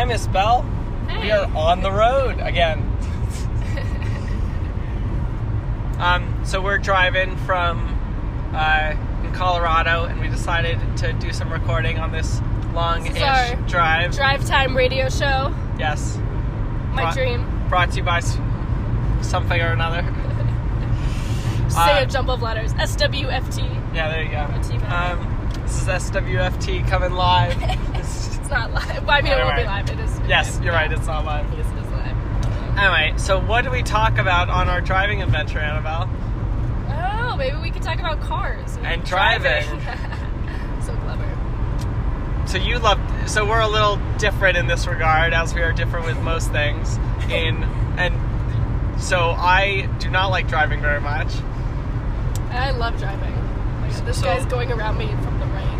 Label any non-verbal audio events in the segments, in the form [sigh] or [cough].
Hi, Miss Bell. Hey. We are on the road again. [laughs] um, so we're driving from uh, in Colorado, and we decided to do some recording on this long-ish This is our drive. Drive time radio show. yes, My Brought- dream. brought to you by something or another. [laughs] Say Uh, a jump of letters. SWFT. Yeah, there you Brought to you go. Um, this is SWFT coming live. [laughs] Not live. Well, I mean, it won't be live. It is. yes, you're right. It's not live. Yes, it is live. Anyway, so what do we talk about on our driving adventure, Annabelle? Oh, maybe we could talk about cars And driving. [laughs] so clever. So you love. So we're a little different in this regard, as we are different with most things. In and so I do not like driving very much. I love driving. This So- guy's going around me from the right.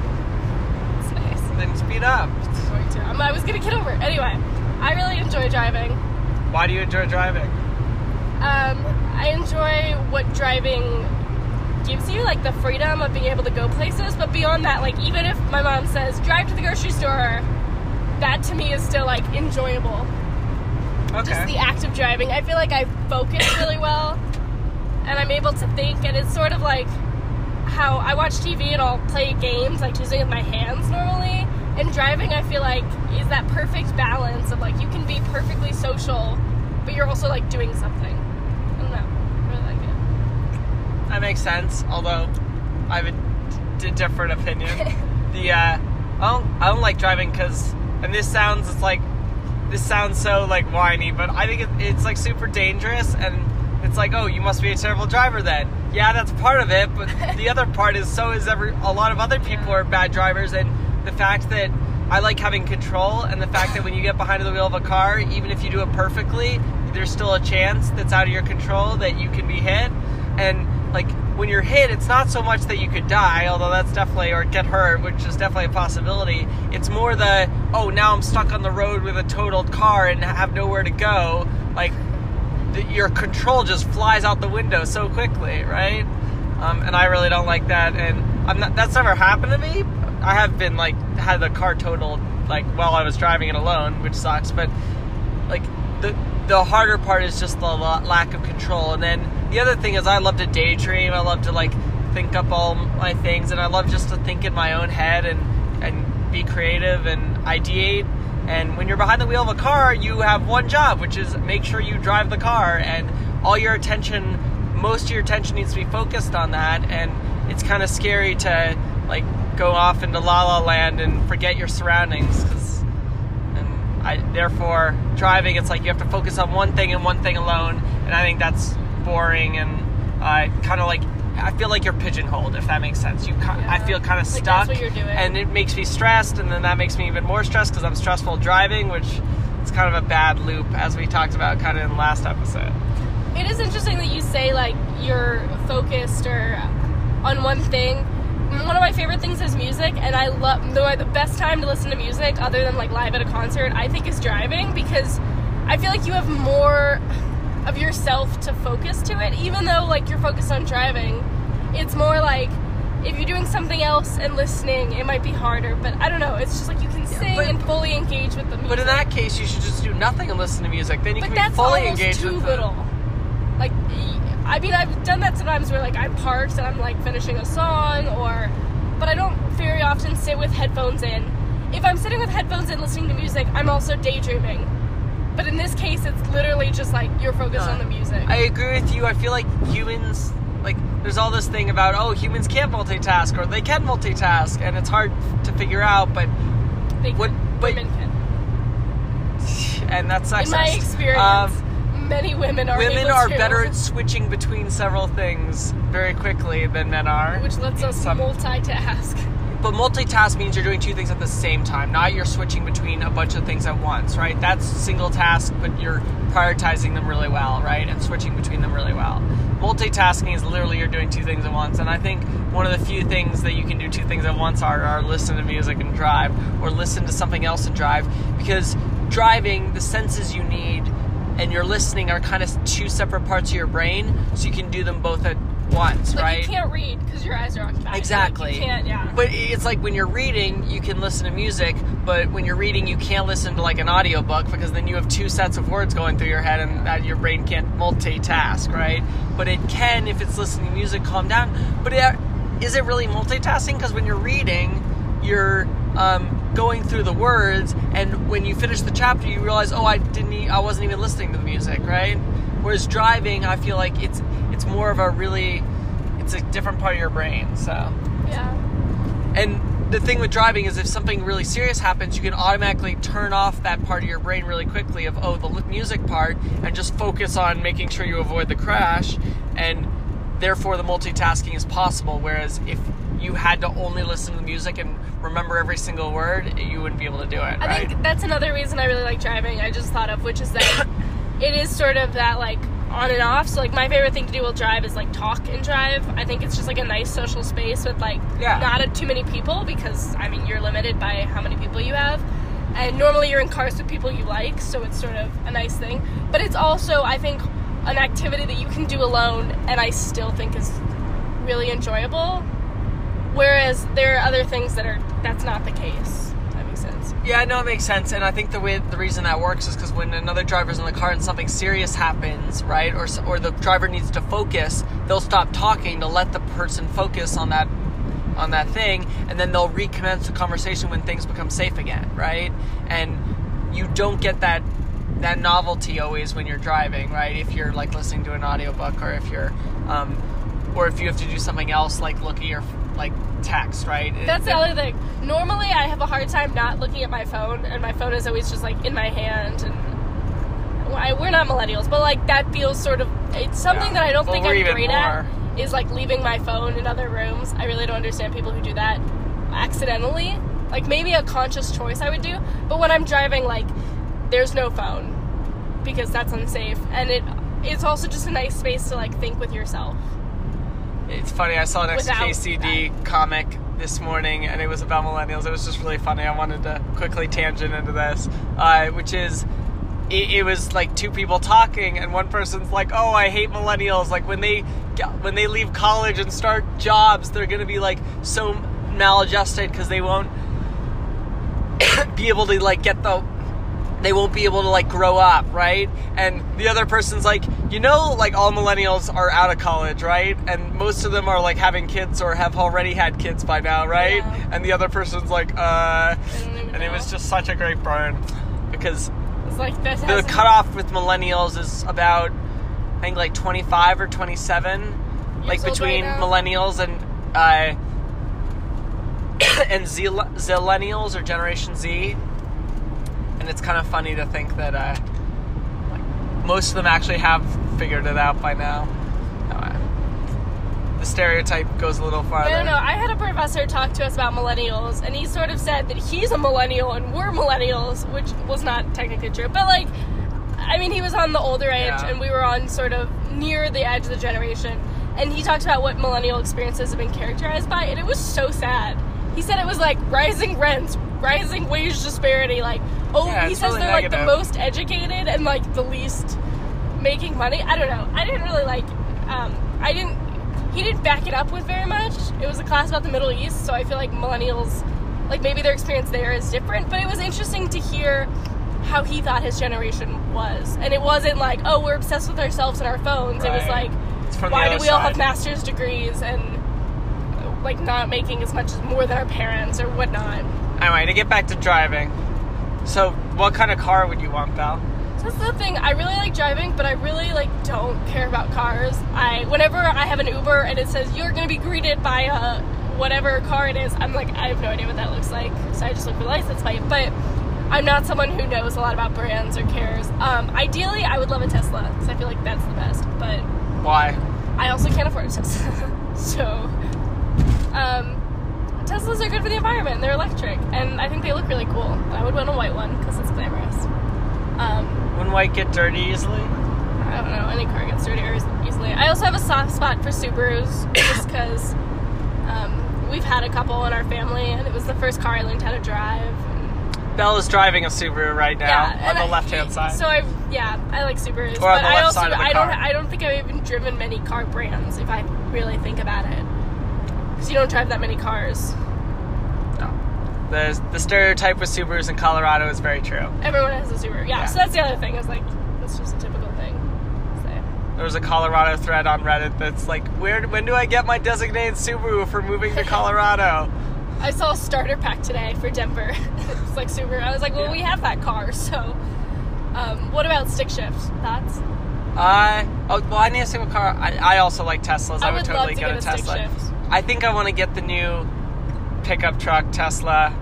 Then speed up. Going to. I'm, I was gonna get over. it. Anyway, I really enjoy driving. Why do you enjoy driving? Um, I enjoy what driving gives you, like the freedom of being able to go places. But beyond that, like even if my mom says drive to the grocery store, that to me is still like enjoyable. Okay. Just the act of driving. I feel like I focus really well, and I'm able to think. And it's sort of like how I watch TV and I'll play games, like using with my hands normally. And driving, I feel like is that perfect balance of like you can be perfectly social, but you're also like doing something. I don't know. I really like it. That makes sense. Although I have a d- different opinion. [laughs] the uh, I don't I don't like driving because, and this sounds it's like this sounds so like whiny, but I think it, it's like super dangerous and. It's like, oh, you must be a terrible driver then. Yeah, that's part of it, but [laughs] the other part is so is every a lot of other people are bad drivers, and the fact that I like having control, and the fact that when you get behind the wheel of a car, even if you do it perfectly, there's still a chance that's out of your control that you can be hit. And like when you're hit, it's not so much that you could die, although that's definitely or get hurt, which is definitely a possibility. It's more the oh now I'm stuck on the road with a totaled car and have nowhere to go. Like the, your control just flies out the window so quickly, right? Um, and I really don't like that. And I'm not. That's never happened to me. I have been like had the car totaled like while I was driving it alone, which sucks. But like the the harder part is just the lack of control. And then the other thing is I love to daydream. I love to like think up all my things, and I love just to think in my own head and and be creative and ideate. And when you're behind the wheel of a car, you have one job, which is make sure you drive the car, and all your attention, most of your attention needs to be focused on that. And it's kind of scary to like go off into la la land and forget your surroundings, 'cause- and I therefore driving, it's like you have to focus on one thing and one thing alone, and I think that's boring and uh, kind of like. I feel like you're pigeonholed, if that makes sense. You, ki- I feel kind of Like, stuck, that's what you're doing. and it makes me stressed, and then that makes me even more stressed because I'm stressful driving, which is kind of a bad loop, as we talked about kind of in the last episode. It is interesting that you say like you're focused or on one thing. Mm, one of my favorite things is music, and I love the the best time to listen to music, other than like live at a concert, I think is driving because I feel like you have more of yourself to focus to it. Even though like you're focused on driving, it's more like if you're doing something else and listening, it might be harder. But I don't know. It's just like you can sing but- and fully engage with the music. But in that case, you should just do nothing and listen to music. Then you But can be fully engaged too with little. Like, I mean, I've done that sometimes where like I'm parked and I'm like finishing a song, or, but I don't very often sit with headphones in. If I'm sitting with headphones in listening to music, I'm also daydreaming. But in this case, it's literally just like you're focused on the music. I agree with you. I feel like humans, like, there's all this thing about, oh, humans can't multitask or they can multitask, and it's hard to figure out, but, They what- but- women can. [laughs] and that's In my experience, Um, many women are women are to, better at switching between several things very quickly than men are. which lets us some- multitask. But multitask means you're doing two things at the same time, not you're switching between a bunch of things at once, right? That's single task, but you're prioritizing them really well, right? And switching between them really well. Multitasking is literally you're doing two things at once. And I think one of the few things that you can do two things at once are, are listen to music and drive, or listen to something else and drive. Because driving, the senses you need and your listening are kind of two separate parts of your brain, so you can do them both at once, Like right? you can't read because your eyes are occupied. Like, Exactly. you can't. Yeah. But it's like when you're reading, you can listen to music, but when you're reading, you can't listen to like an audiobook because then you have two sets of words going through your head and that your brain can't multitask, right? But it can if it's listening to music, calm down. But it, is it really multitasking? Because when you're reading, you're um, going through the words, and when you finish the chapter, you realize, oh, I didn't, e- I wasn't even listening to the music, right? Whereas driving, I feel like it's it's more of a really, it's a different part of your brain, so. yeah. And the thing with driving is if something really serious happens, you can automatically turn off that part of your brain really quickly of, oh, the music part, and just focus on making sure you avoid the crash. And therefore, the multitasking is possible. Whereas if you had to only listen to the music and remember every single word, you wouldn't be able to do it, I right? think that's another reason I really like driving. I just thought of, which is that [coughs] it is sort of that like on and off. So like my favorite thing to do while drive is like talk and drive. I think it's just like a nice social space with like Yeah. not a, too many people because I mean you're limited by how many people you have. And normally you're in cars with people you like, so it's sort of a nice thing. But it's also I think an activity that you can do alone and I still think is really enjoyable. Whereas there are other things that are that's not the case. That makes sense. Yeah, no, it makes sense, and I think the way the reason that works is because when another driver's in the car and something serious happens, right, or or the driver needs to focus, they'll stop talking to let the person focus on that on that thing, and then they'll recommence the conversation when things become safe again, right? And you don't get that that novelty always when you're driving, right? If you're like listening to an audiobook or if you're um, or if you have to do something else like look at your like text, right? That's the It- other thing. Normally, I have a hard time not looking at my phone, and my phone is always just like in my hand. And I, we're not millennials, but like that feels sort of it's something Yeah. that I don't Well, think I'm great more. at. Is like leaving my phone in other rooms. I really don't understand people who do that accidentally. Like maybe a conscious choice I would do, but when I'm driving, like there's no phone because that's unsafe, and it it's also just a nice space to like think with yourself. It's funny. I saw an Without XKCD comic this morning, and it was about millennials. It was just really funny. I wanted to quickly tangent into this, uh, which is, it, it was like two people talking, and one person's like, "Oh, I hate millennials. Like when they when they leave college and start jobs, they're gonna be like so maladjusted because they won't [coughs] be able to like get the they won't be able to like grow up, right? And the other person's like, you know, like all millennials are out of college, right? And most of them are like having kids or have already had kids by now, right? Yeah. And the other person's like, uh, and it was just such a great burn because It's like that. the cutoff with millennials is about, I think, like 25 or 27, like Years between millennials and uh, [coughs] and Z- zillennials or Generation Z. And it's kind of funny to think that uh, like most of them actually have figured it out by now. Uh, the stereotype goes a little farther. Don't know. I had a professor talk to us about millennials, and he sort of said that he's a millennial and we're millennials, which was not technically true. But, like, I mean, he was on the older age, Yeah. and we were on sort of near the edge of the generation. And he talked about what millennial experiences have been characterized by, and it was so sad. He said it was like rising rents, rising wage disparity, like, oh, Yeah, he says really they're like the most educated and like the least making money. I don't know. I didn't really like. Um, I didn't. He didn't back it up with very much. It was a class about the Middle East, so I feel like millennials, like maybe their experience there is different. But it was interesting to hear how he thought his generation was, and it wasn't like, oh, we're obsessed with ourselves and our phones. It was like, It's from the why do we all have master's degrees and like not making as much as more than our parents or whatnot. Anyway, to get back to driving. So, what kind of car would you want, Val? So that's the thing. I really like driving, but I really like don't care about cars. I whenever I have an Uber and it says you're gonna be greeted by a whatever car it is, I'm like I have no idea what that looks like. So I just look for the license plate. But I'm not someone who knows a lot about brands or cares. Um, ideally, I would love a Tesla because I feel like that's the best. But Why? I also can't afford a Tesla, [laughs] so um, Teslas are good for the environment. They're electric, and I think they look really cool. I would want a white one because it's glamorous. Um, Wouldn't white get dirty easily? I don't know. Any car gets dirty easily. I also have a soft spot for Subarus just because um, we've had a couple in our family, and it was the first car I learned how to drive. And Bella's driving a Subaru right now yeah, on the left hand side. So I, yeah, I like Subarus, Or on but the I left also side of the I don't car. I don't think I've even driven many car brands if I really think about it, because you don't drive that many cars. No. the the stereotype with Subarus in Colorado is very true. Everyone has a Subaru. Yeah, Yeah. so that's the other thing. Is like that's just a typical thing. So, There was a Colorado thread on Reddit that's like, where when do I get my designated Subaru for moving to [laughs] Colorado? I saw a starter pack today for Denver. [laughs] it's like Subaru. I was like, well, Yeah. we have that car, [laughs] so. Um, what about stick shift? Thoughts? I oh well, I need a single car. I, I also like Teslas. I, I would, would totally to get, get a Tesla. I think I want to get the new pickup truck Tesla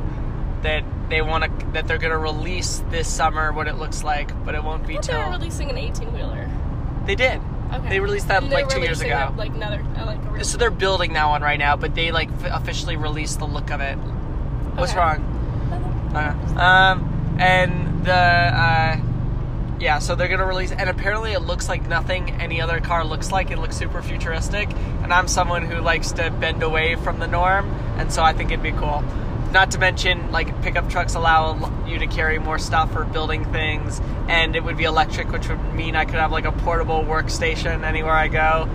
that they want to that they're going to release this summer. What it looks like, but it won't be thought they're releasing an 18 wheeler. they did. Okay. They released that like two years ago. like another, uh, like a real- So they're building that one right now, but they like f- officially released the look of it. What's Okay. wrong? Uh, um, and the uh, yeah, so they're gonna release, and apparently it looks like nothing any other car looks like. It looks super futuristic, and I'm someone who likes to bend away from the norm, and so I think it'd be cool. Not to mention, like pickup trucks allow you to carry more stuff for building things, and it would be electric, which would mean I could have like a portable workstation anywhere I go.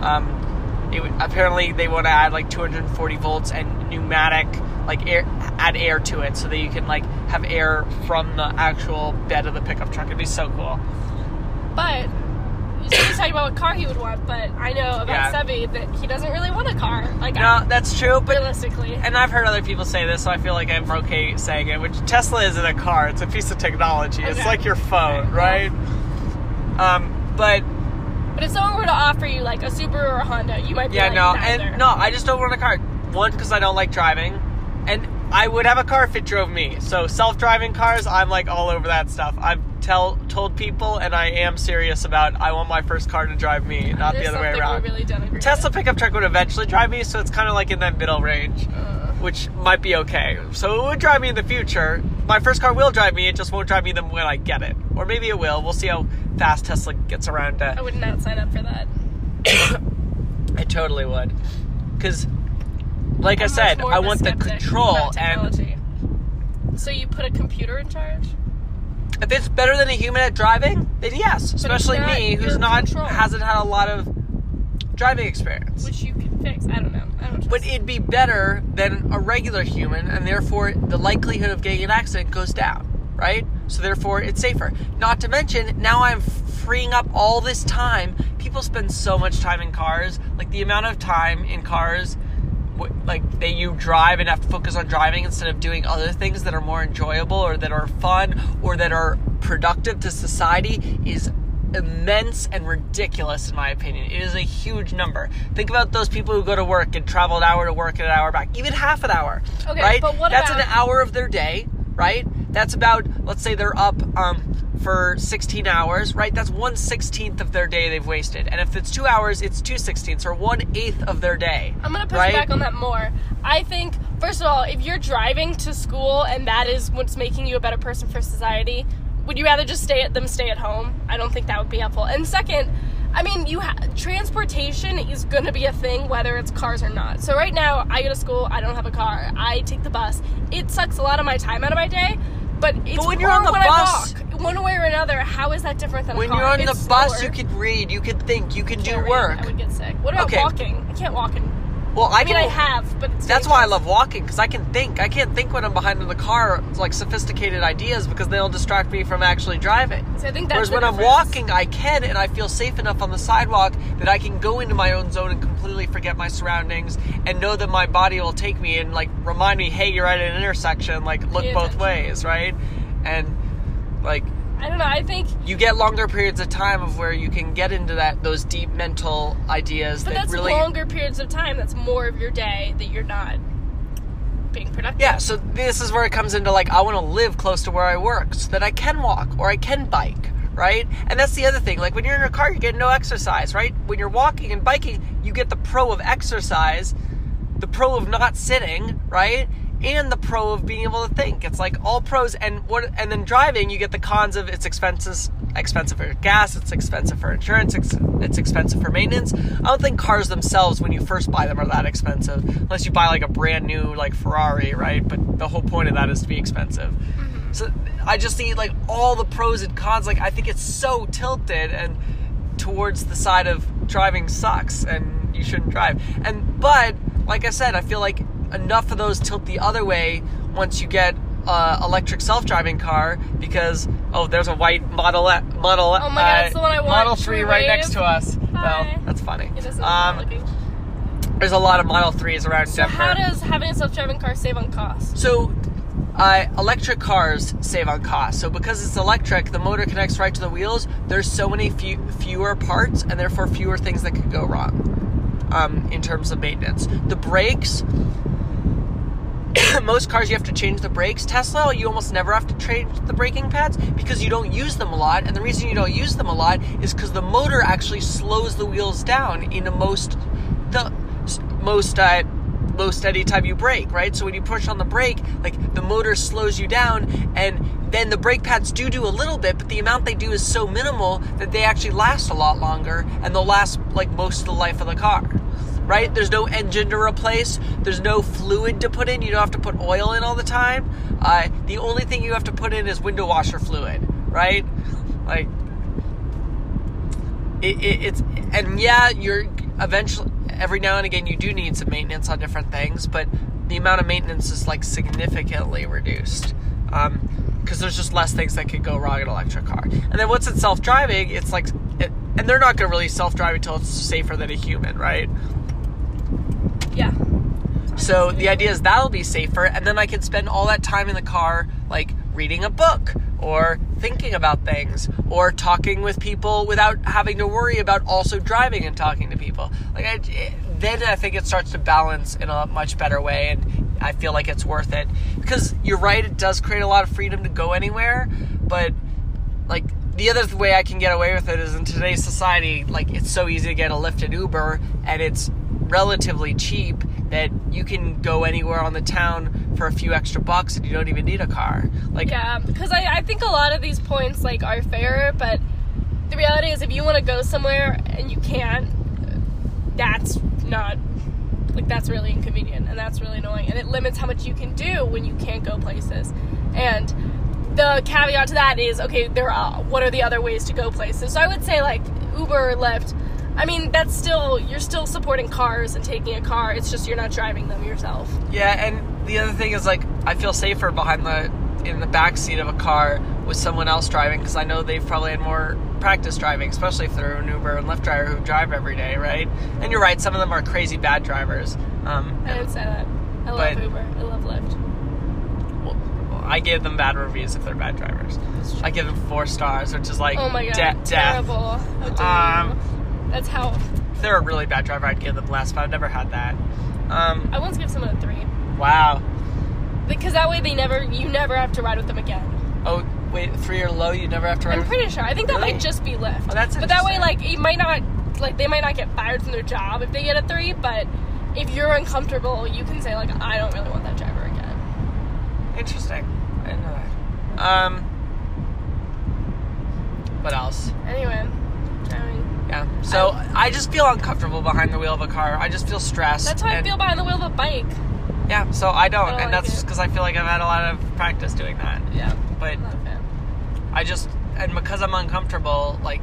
Um, it apparently they want to add like 240 volts and pneumatic like air add air to it so that you can like have air from the actual bed of the pickup truck it'd be so cool But so he's talking about what car he would want, but I know about Yeah. Sebi that he doesn't really want a car. Like no that's true but realistically. and i've heard other people say this so i feel like i'm okay saying it which tesla isn't a car it's a piece of technology it's like your phone Okay. right um but But if someone were to offer you like a Subaru or a Honda, you might be Yeah, like, no, neither. and no, I just don't want a car. One, because I don't like driving, and I would have a car if it drove me. So self-driving cars, I'm like all over that stuff. I've tell told people, and I am serious about. I want my first car to drive me, not There's the other way around. Really. Tesla pickup truck would eventually drive me, so it's kind of like in that middle range. Uh, which might be okay. So it would drive me in the future. My first car will drive me; it just won't drive me then when I get it, or maybe it will. We'll see how fast Tesla gets around to I would not sign up for that. [coughs] I totally would. Because, like I said, I want the control, and. So you put a computer in charge? if it's better than a human at driving, then yes. Especially me, who's not control. hasn't had a lot of driving experience. Which you can fix. I don't know. I don't But it'd be better than a regular human, and therefore the likelihood of getting an accident goes down, right? So therefore it's safer. Not to mention, now I'm freeing up all this time. People spend so much time in cars. Like the amount of time in cars, like that you drive and have to focus on driving instead of doing other things that are more enjoyable or that are fun or that are productive to society is immense and ridiculous in my opinion. It is a huge number. Think about those people who go to work and travel an hour to work and an hour back, even half an hour. Okay, right? but what That's an hour of their day, right? That's about let's say they're up um for 16 hours, right? That's one sixteenth of their day they've wasted. And if it's two hours, it's two sixteenths or one eighth of their day. I'm gonna push right? back on that more. I think, first of all, if you're driving to school and that is what's making you a better person for society, would you rather just stay at them stay at home? I don't think that would be helpful. And second, I mean, you ha- transportation is gonna be a thing whether it's cars or not. So right now, I go to school. I don't have a car. I take the bus. It sucks a lot of my time out of my day. But it's when you're on the bus- I walk. One way or another, how is that different than When you're on It's the bus, you could read, you could think, you could do read. work. I would get sick. What about Okay. walking? I can't walk in. Well, I, I mean, can, I have, but it's That's why I love walking because I can think. I can't think when I'm behind in the car, like sophisticated ideas, because they'll distract me from actually driving. So I think that's Whereas when I'm walking, I can, and I feel safe enough on the sidewalk that I can go into my own zone and completely forget my surroundings and know that my body will take me and like remind me, hey, you're at an intersection. Like look Pay both ways, right? And like I don't know. I think, you get longer periods of time of where you can get into that those deep mental ideas but that that's really longer periods of time. That's more of your day that you're not being productive. Yeah, so this is where it comes into like I want to live close to where I work so that I can walk or I can bike, right? And that's the other thing. Like when you're in your car, you get no exercise, right? When you're walking and biking, you get the pro of exercise, the pro of not sitting, right? And the pro of being able to think. It's like all pros and what and then driving, you get the cons of it's expenses expensive for gas, it's expensive for insurance, it's, it's expensive for maintenance. I don't think cars themselves when you first buy them are that expensive unless you buy like a brand new like Ferrari, right? But the whole point of that is to be expensive. Mm-hmm. So I just see like all the pros and cons. Like I think it's so tilted and towards the side of driving sucks and you shouldn't drive. And but like I said, I feel like enough of those tilt the other way once you get uh, electric self-driving car because oh there's a white model E- model Oh my God, it's the one I want. model 3 right next to us Hi. well that's funny It um, there's a lot of model 3s around So Denver how does having a self-driving car save on cost? so, uh, electric cars save on cost. So, because it's electric, the motor connects right to the wheels. There's so many few, fewer parts, and therefore fewer things that could go wrong um, in terms of maintenance. The brakes. [coughs] Most cars you have to change the brakes. Tesla, you almost never have to change the braking pads because you don't use them a lot. And the reason you don't use them a lot is because the motor actually slows the wheels down in the most the most uh, most anytime you brake, right? So when you push on the brake, like the motor slows you down, and then the brake pads do do a little bit, but the amount they do is so minimal that they actually last a lot longer, and they'll last like most of the life of the car. Right? There's no engine to replace. There's no fluid to put in. You don't have to put oil in all the time. Uh, the only thing you have to put in is window washer fluid. Right? Like it, it, it's and yeah, you're eventually every now and again you do need some maintenance on different things, but the amount of maintenance is like significantly reduced Um, because there's just less things that could go wrong in an electric car. And then once it's self-driving, it's like, it, and they're not going to really self-drive until it's safer than a human, right? Yeah. So the idea is that'll be safer, and then I can spend all that time in the car, like reading a book or thinking about things or talking with people without having to worry about also driving and talking to people. Like I, then I think it starts to balance in a much better way, and I feel like it's worth it because you're right. It does create a lot of freedom to go anywhere, but like the other way I can get away with it is in today's society, like it's so easy to get a Lyft and Uber, and it's relatively cheap that you can go anywhere on the town for a few extra bucks and you don't even need a car. Like, Yeah, because I, I think a lot of these points like are fair, but the reality is if you want to go somewhere and you can't, that's not like that's really inconvenient and that's really annoying and it limits how much you can do when you can't go places. And the caveat to that is okay, there are what are the other ways to go places? So I would say like Uber, or Lyft. I mean, that's still you're still supporting cars and taking a car. It's just you're not driving them yourself. yeah, and the other thing is like I feel safer behind the in the back seat of a car with someone else driving because I know they've probably had more practice driving, especially if they're an Uber and Lyft driver who drive every day, right? And you're right, some of them are crazy bad drivers. Um, I didn't say that. I love Uber. I love Lyft. well, I give them bad reviews if they're bad drivers. I give them four stars, which is like Oh my god, de- death. terrible. How dare Um. That's how If they're a really bad driver, I'd give them less, but I've never had that. Um, I once gave someone a three wow. Because that way they never, you never have to ride with them again. Oh, wait, three or low, you never have to ride I'm with- pretty sure. I think that Really? might just be Lyft. Oh, that's but that way, interesting. like, it might not, like, they might not get fired from their job if they get a three. But if you're uncomfortable, you can say like, I don't really want that driver again. Interesting. I didn't know that. Um, what else? Anyway, driving. Yeah. So I just feel uncomfortable behind the wheel of a car. I just feel stressed. That's how I and- feel behind the wheel of a bike. Yeah. So I don't, oh, I don't and like that's it. just because I feel like I've had a lot of practice doing that. Yeah, But I'm not a fan. I just and because I'm uncomfortable, like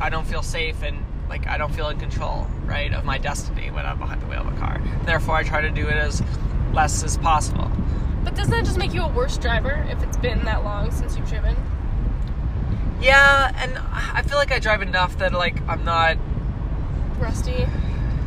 I don't feel safe and like I don't feel in control, right, of my destiny when I'm behind the wheel of a car. Therefore, I try to do it as less as possible. But doesn't that just make you a worse driver if it's been that long since you've driven? Yeah, and I feel like I drive enough that like I'm not. Rusty.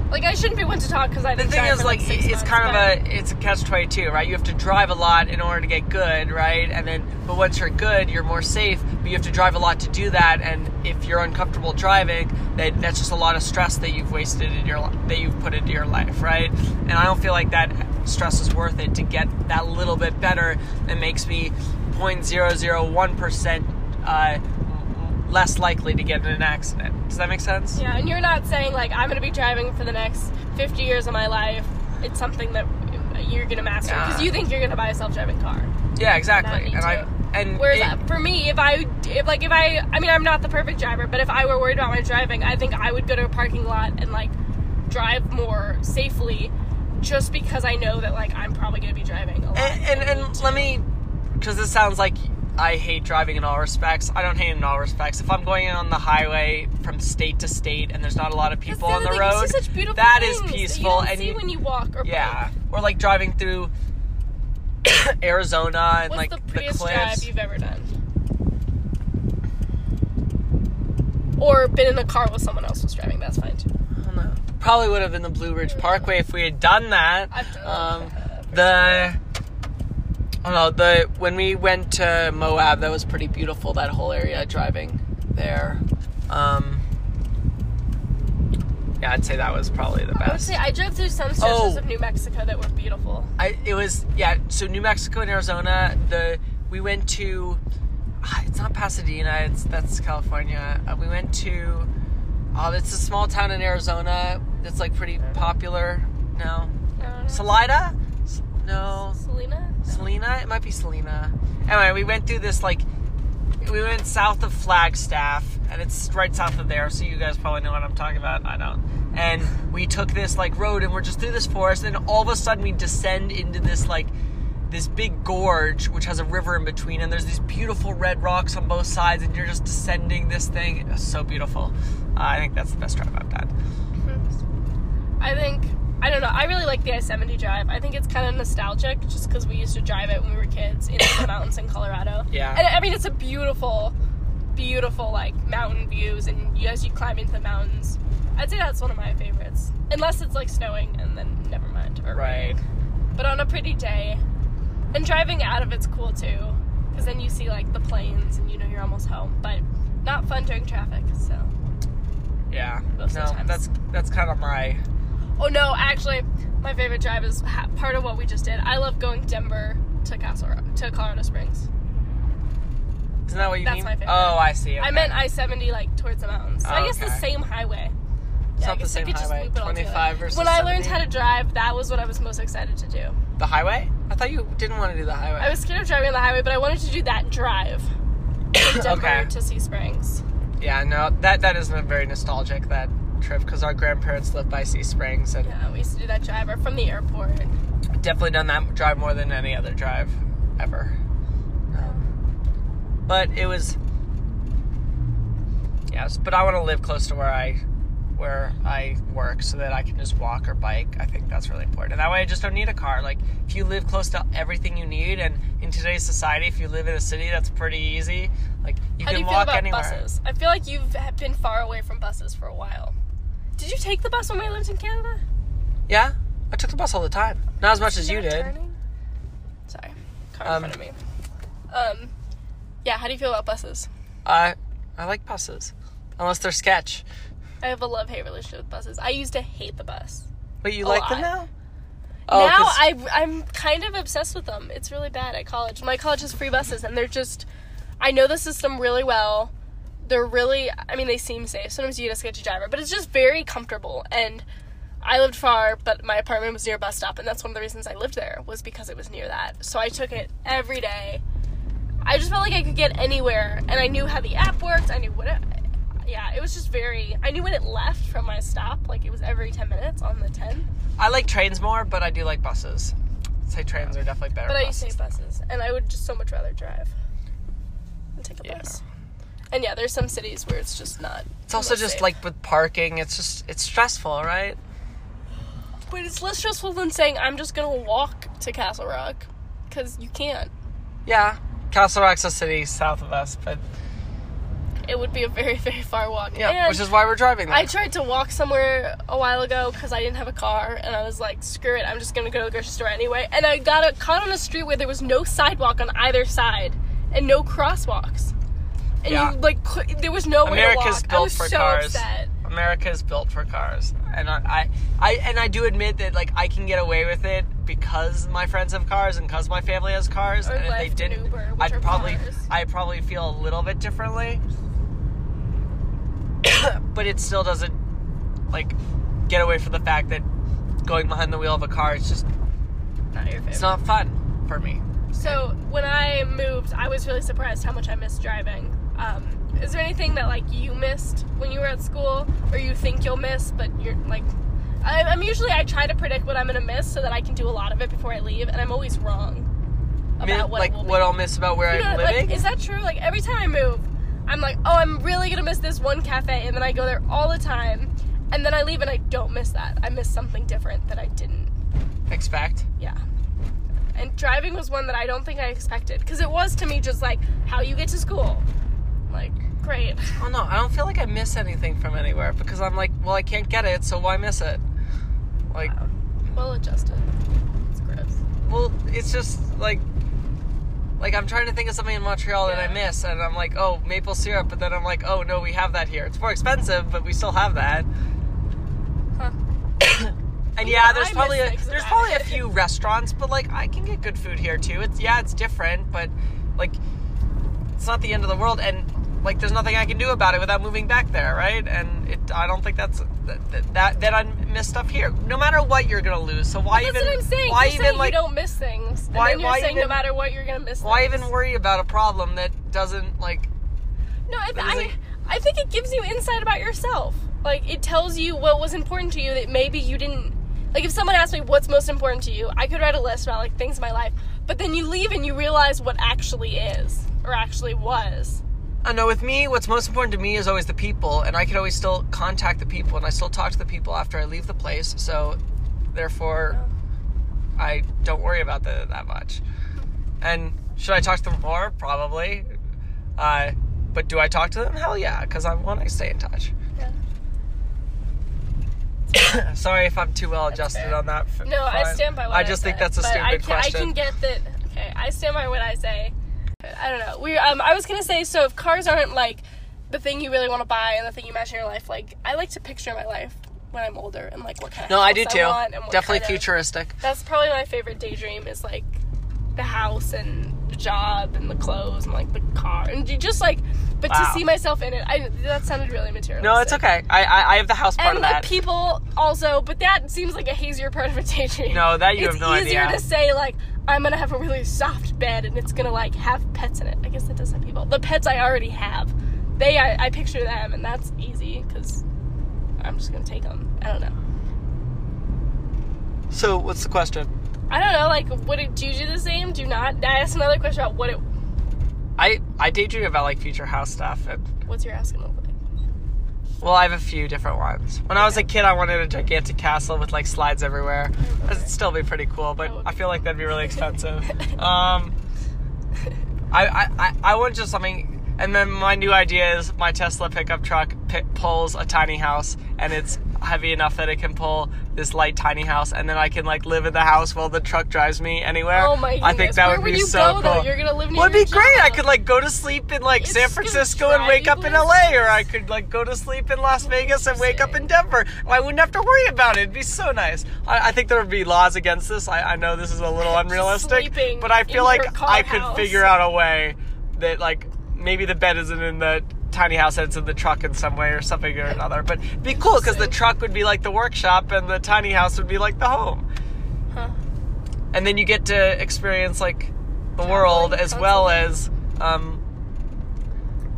Like I shouldn't be one to talk because I The thing is, like, six it's months, kind but- of a it's a catch twenty two, right? You have to drive a lot in order to get good, right? And then, but once you're good, you're more safe. But you have to drive a lot to do that. And if you're uncomfortable driving, then that's just a lot of stress that you've wasted in your that you've put into your life, right? And I don't feel like that stress is worth it to get that little bit better. It makes me 0.001 percent uh, less likely to get in an accident. Does that make sense? Yeah, and you're not saying like I'm gonna be driving for the next 50 years of my life. It's something that you're gonna master because Yeah. you think you're gonna buy a self-driving car. Yeah, exactly. Me And I and Whereas it- uh, for me, if I if like if I I mean I'm not the perfect driver, but if I were worried about my driving, I think I would go to a parking lot and like drive more safely, just because I know that like I'm probably gonna be driving a lot. and and, and let me because this sounds like I hate driving in all respects. I don't hate in all respects. If I'm going on the highway from state to state and there's not a lot of people on the thing, road, such beautiful that is that peaceful. You and see you- when you walk or yeah, bike. or like driving through [coughs] Arizona and What's like the the prettiest cliffs. drive you've ever done? Or been in a car with someone else was driving. That's fine too. I don't know. Probably would have been the Blue Ridge Parkway if we had done that. I've done Um, that. the Don't the when we went to Moab, that was pretty beautiful. That whole area driving there. Um, yeah, I'd say that was probably the I would best. say I drove through some stretches Oh. of New Mexico that were beautiful. I it was yeah. So New Mexico and Arizona. The we went to. ah, It's not Pasadena. It's that's California. Uh, we went to. Oh, it's a small town in Arizona. That's like pretty popular. now. Uh, Salida. No, Sedona? Sedona. It might be Sedona. Anyway, we went through this like. We went south of Flagstaff, and it's right south of there, so you guys probably know what I'm talking about. I don't. And we took this like road, and we're just through this forest, and all of a sudden we descend into this like this big gorge, which has a river in between, and there's these beautiful red rocks on both sides, and you're just descending this thing. So beautiful. Uh, I think that's the best drive I've done. [laughs] I think I don't know. I really like the I-70 drive. I think it's kind of nostalgic, just because we used to drive it when we were kids in the [coughs] mountains in Colorado. Yeah. And I mean, it's a beautiful, beautiful like mountain views, and you, as you climb into the mountains, I'd say that's one of my favorites. Unless it's like snowing, and then never mind. Right. raining. But on a pretty day, and driving out of it's cool too, because then you see like the plains, and you know you're almost home. But not fun during traffic. So. Yeah. Most no, that's that's kind of my. Oh no, actually, my favorite drive is ha- part of what we just did. I love going Denver to Castle Rock, to Colorado Springs. Isn't that what you mean? That's mean? my favorite. Oh, I see. I meant I seventy like towards the mountains. So I guess the Okay. same highway. It's not the same highway. loop it all 25 together. versus When I learned 70? how to drive, that was what I was most excited to do. The highway? I thought you didn't want to do the highway. I was scared of driving on the highway, but I wanted to do that drive from [coughs] Denver Okay. to Sea Springs. Yeah, no, that that isn't very nostalgic that trip because our grandparents lived by Sea Springs and Yeah, we used to do that drive or from the airport. definitely done that drive more than any other drive ever. Um, but it was yes, but I want to live close to where I where I work so that I can just walk or bike. I think that's really important. And that way I just don't need a car. Like if you live close to everything you need and in today's society if you live in a city that's pretty easy. Like you How can do you feel walk about anywhere. buses? I feel like you've been far away from buses for a while. Did you take the bus when we lived in Canada? Yeah, I took the bus all the time. Not as much as you did. turning? Sorry, car Um, in front of me. Um, yeah. How do you feel about buses? I I like buses, unless they're sketch. I have a love hate relationship with buses. I used to hate the bus. But you like them lot. now? Oh, now I I'm kind of obsessed with them. It's really bad at college. My college has free buses, and they're just. I know the system really well. They're really. I mean, they seem safe. Sometimes you just get a sketchy driver, but it's just very comfortable. And I lived far, but my apartment was near a bus stop, and that's one of the reasons I lived there was because it was near that. So I took it every day. I just felt like I could get anywhere, and I knew how the app worked. I knew what it. Yeah, it was just very. I knew when it left from my stop. Like it was every ten minutes on the ten. I like trains more, but I do like buses. I'd say trains are definitely better. But I used to hate buses, and I would just so much rather drive than take a Yeah. bus. And yeah, there's some cities where it's just not. It's also just safe. like with parking. It's just it's stressful, right? but it's less stressful than saying I'm just gonna walk to Castle Rock, because you can't. Yeah, Castle Rock's a city south of us, but It would be a very [laughs] very far walk. yeah, And which is why we're driving there. I tried to walk somewhere a while ago because I didn't have a car, and I was like, "Screw it! I'm just gonna go to the grocery store anyway." And I got a, caught on a street where there was no sidewalk on either side and no crosswalks. And Yeah. you like, there was no way to America's walk. I built was for so cars. upset. America is built for cars, and I, I, I, and I do admit that like I can get away with it because my friends have cars and because my family has cars. Or and if they didn't, Uber, which I'd probably, cars. I probably feel a little bit differently. [coughs] but it still doesn't like get away from the fact that going behind the wheel of a car is just Not your favorite. it's not fun for me. So when I moved, I was really surprised how much I missed driving. Um, is there anything that like you missed when you were at school, or you think you'll miss, but you're like? I, I'm usually I try to predict what I'm gonna miss so that I can do a lot of it before I leave, and I'm always wrong. about Mi- what like what. I'll miss about where You know, I'm living. Like, is that true? Like every time I move, I'm like, oh, I'm really gonna miss this one cafe, and then I go there all the time, and then I leave and I don't miss that. I miss something different that I didn't. Expect. Yeah. And driving was one that I don't think I expected because it was to me just like how you get to school. Like, great. Oh no, I don't feel like I miss anything from anywhere because I'm like, well, I can't get it, so why miss it? Like, Wow. Well adjusted. It's gross. well, it's just like, like I'm trying to think of something in Montreal that I miss, and I'm like, oh, maple syrup, but then I'm like, oh no, we have that here. It's more expensive, but we still have that. Huh. [coughs] And Yeah, yeah, there's I probably a, there's probably a few restaurants, but like I can get good food here too. It's yeah, it's different, but like it's not the end of the world, and like there's nothing I can do about it without moving back there, right? And it, I don't think that's that that, that I miss stuff here. No matter what, you're gonna lose. So why That's even what I'm saying. why you're even saying like you don't miss things, and Why- then you're why saying no matter what, you're gonna miss. why things. even worry about a problem that doesn't like No, I, I, I think it gives you insight about yourself. Like it tells you what was important to you that maybe you didn't. Like if someone asked me what's most important to you, I could write a list about like things in my life. But then you leave and you realize what actually is or actually was. I know with me, what's most important to me is always the people, and I can always still contact the people, and I still talk to the people after I leave the place. So, therefore, I don't worry about that that much. And should I talk to them more? Probably. Uh, but do I talk to them? Hell yeah, because I want to stay in touch. Yeah. [coughs] Sorry if I'm too well adjusted on that. f- No, I stand by what I I just think said, that's a stupid I can, question. I can get that. Okay, I stand by what I say. I don't know. We um, I was gonna say so if cars aren't like the thing you really want to buy and the thing you imagine in your life, like I like to picture my life when I'm older and like what kind of no, I do too. what Definitely kind of- futuristic. That's probably my favorite daydream is like the house and the job and the clothes and like the car and you just like but Wow. to see myself in it I that sounded really materialistic. No, it's okay. I I, I have the house part And of the that. people also, but that seems like a hazier part of a daydream. No, that you it's have no idea. It's easier to say like I'm gonna have a really soft bed and it's gonna like have pets in it. I guess that does have people. The pets I already have, they I, I picture them and that's easy because I'm just gonna take them. I don't know. so, what's the question? I don't know. Like, would it? Do you do the same? Do not? I asked another question about what it. I I daydream about like future house stuff and What's your asking? Well, I have a few different ones. When I was a kid, I wanted a gigantic castle with like slides everywhere. That'd still be pretty cool, but I feel like that'd be really expensive. um, I, I, I, want just something. And then my new idea is my Tesla pickup truck pulls a tiny house, and it's heavy enough that it can pull this light tiny house, and then I can like live in the house while the truck drives me anywhere. Oh my I think that Where would would be you so go, cool. though? You're gonna live near Would be great. I could like go to sleep in like It's San Francisco and wake up in. LA, or I could like go to sleep in Las oh, Vegas and wake up in Denver. I wouldn't have to worry about it. It'd be so nice. I, I think there would be laws against this. I, I know this is a little [laughs] unrealistic, but I feel like I could house. figure out a way that like maybe the bed isn't in the tiny house and it's in the truck in some way or something or another. But it'd be cool because the truck would be like the workshop and the tiny house would be like the home. Huh. And then you get to experience like the world as well as um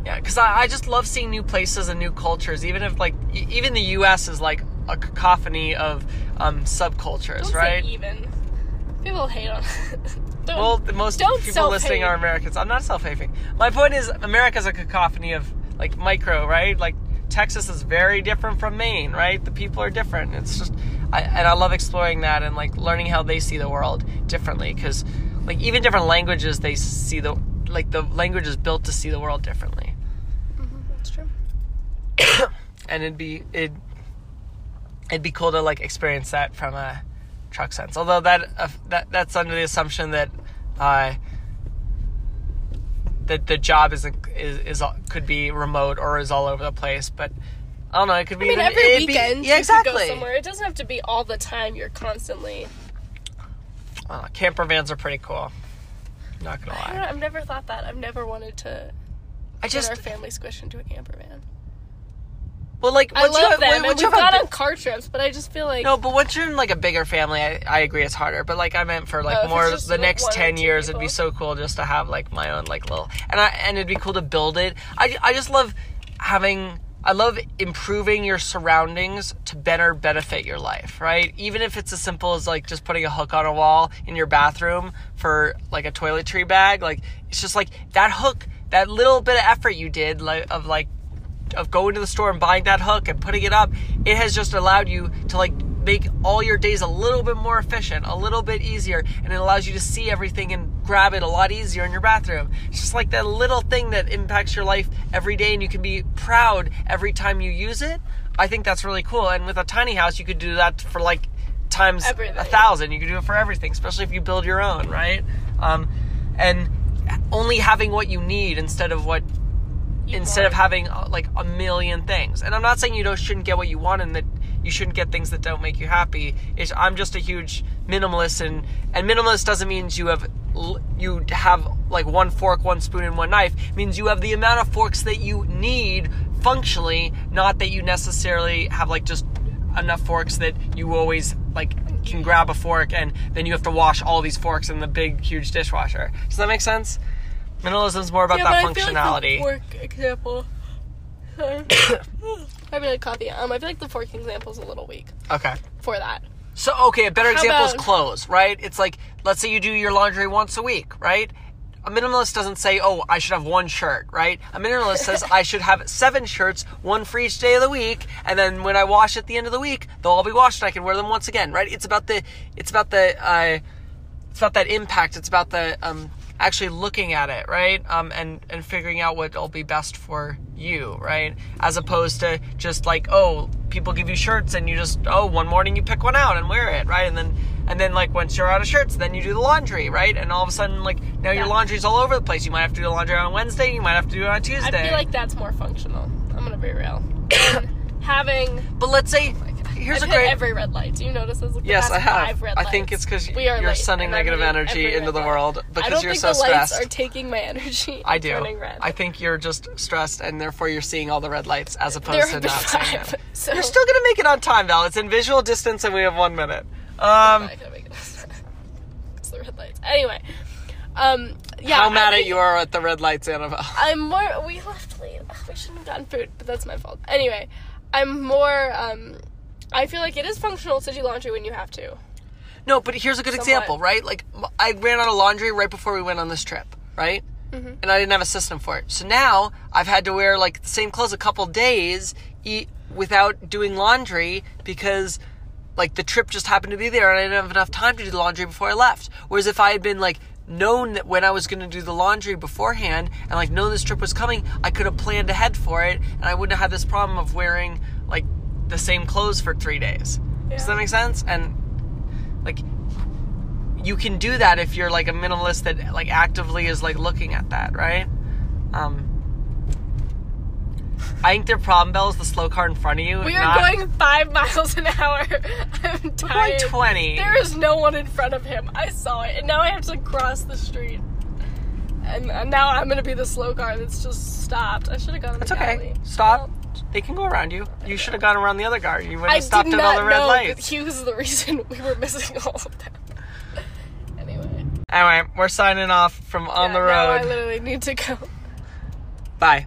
yeah because I, I just love seeing new places and new cultures even if like even the us is like a cacophony of um subcultures Don't right even. People hate on. [laughs] don't, well the most people listening are americans i'm not self-hating my point is america's a cacophony of like micro right? Like texas is very different from maine right? The people are different. It's just I, and i love exploring that and like learning how they see the world differently because like even different languages they see the like the language is built to see the world differently. Mhm, That's true. [coughs] and it'd be it it'd be cool to like experience that from a truck sense. Although that uh, that that's under the assumption that uh that the job isn't is, is could be remote or is all over the place but I don't know. It could be. I mean, even- every it'd be- weekend yeah, you could go exactly. somewhere. It doesn't have to be all the time. You're constantly. Uh, camper vans are pretty cool. Not gonna I lie. I've never thought that. I've never wanted to I just our family squish into a camper van. Well, like I once you love have, them, once and you we've have gone on car trips, but I just feel like No, but once you're in like a bigger family, I, I agree it's harder. But like I meant for like Oh, if it's more just, the like, next one or ten two years, it'd be people. so cool just to have like my own like little and I and it'd be cool to build it. I, I just love having I love improving your surroundings to better benefit your life, right? Even if it's as simple as like just putting a hook on a wall in your bathroom for like a toiletry bag, like it's just like that hook, that little bit of effort you did like of like of going to the store and buying that hook and putting it up, it has just allowed you to like make all your days a little bit more efficient, a little bit easier, and it allows you to see everything and grab it a lot easier in your bathroom. It's just like that little thing that impacts your life every day and you can be proud every time you use it. I think that's really cool. And with a tiny house, you could do that for like times Everything. a thousand. You could do it for everything, especially if you build your own, right? Um, and only having what you need instead of what Instead of having uh, like a million things. And I'm not saying you don't shouldn't get what you want and that you shouldn't get things that don't make you happy. It's, I'm just a huge minimalist, and and minimalist doesn't mean you have you have like one fork, one spoon, and one knife. It means you have the amount of forks that you need functionally, not that you necessarily have like just enough forks that you always like can grab a fork and then you have to wash all these forks in the big huge dishwasher. Does that make sense? Minimalism is more about Yeah, that but I feel like fork example. [coughs] [coughs] I really coffee. Um, I feel like the fork example is a little weak okay. for that. So okay, a better How example is clothes, right? It's like let's say you do your laundry once a week, right? A minimalist doesn't say, "Oh, I should have one shirt," right? A minimalist says, "I should have seven shirts, one for each day of the week, and then when I wash at the end of the week, they'll all be washed and I can wear them once again." Right? It's about the it's about the uh, it's about that impact. It's about the um, actually looking at it, right? Um, and and figuring out what will be best for you, right? As opposed to just like, oh, people give you shirts and you just oh, one morning you pick one out and wear it, right? And then and then like once you're out of shirts, then you do the laundry, right? And all of a sudden, like now your laundry's all over the place. You might have to do the laundry on Wednesday. You might have to do it on Tuesday. I feel like that's more functional. I'm gonna be real. [coughs] Having but let's say here's I've a great every red light. Do you notice this? Like Yes, I have. Five red I think it's because you're late, sending negative energy into the world because I don't you're think so the lights stressed. are taking my energy. I do. I think you're just stressed, and therefore you're seeing all the red lights as there opposed to have been not seeing five. it. So You're still gonna make it on time, Val. It's in visual distance, and we have one minute. Um, I'm gonna make it. [laughs] It's the red lights. Anyway, um, yeah. how mad at you are at the red lights, Annabelle? [laughs] I'm more. We left late. Ugh, we shouldn't have gotten food, but that's my fault. Anyway, I'm more. Um, I feel like it is functional to do laundry when you have to. No, but here's a good Somewhat. example, right? Like I ran out of laundry right before we went on this trip, right? Mm-hmm. And I didn't have a system for it. So now I've had to wear like the same clothes a couple days e- without doing laundry because like the trip just happened to be there and I didn't have enough time to do the laundry before I left. Whereas if I had been like known that when I was going to do the laundry beforehand and like known this trip was coming, I could have planned ahead for it and I wouldn't have had this problem of wearing the same clothes for 3 days. Does that make sense? And like you can do that if you're like a minimalist that like actively is like looking at that, right? Um I think their problem bell is the slow car in front of you. We are going five [laughs] miles an hour. I'm We're going tired. 20. There is no one in front of him. I saw it, and now I have to cross the street. And, and now I'm gonna be the slow car that's just stopped. I should have gone It's okay. alley. Stop. Well, They can go around you. You should have gone around the other car. You would have stopped at all the red know lights. he was the reason we were missing all of them. anyway, Anyway, we're signing off from On yeah, the now I literally need to go. Bye.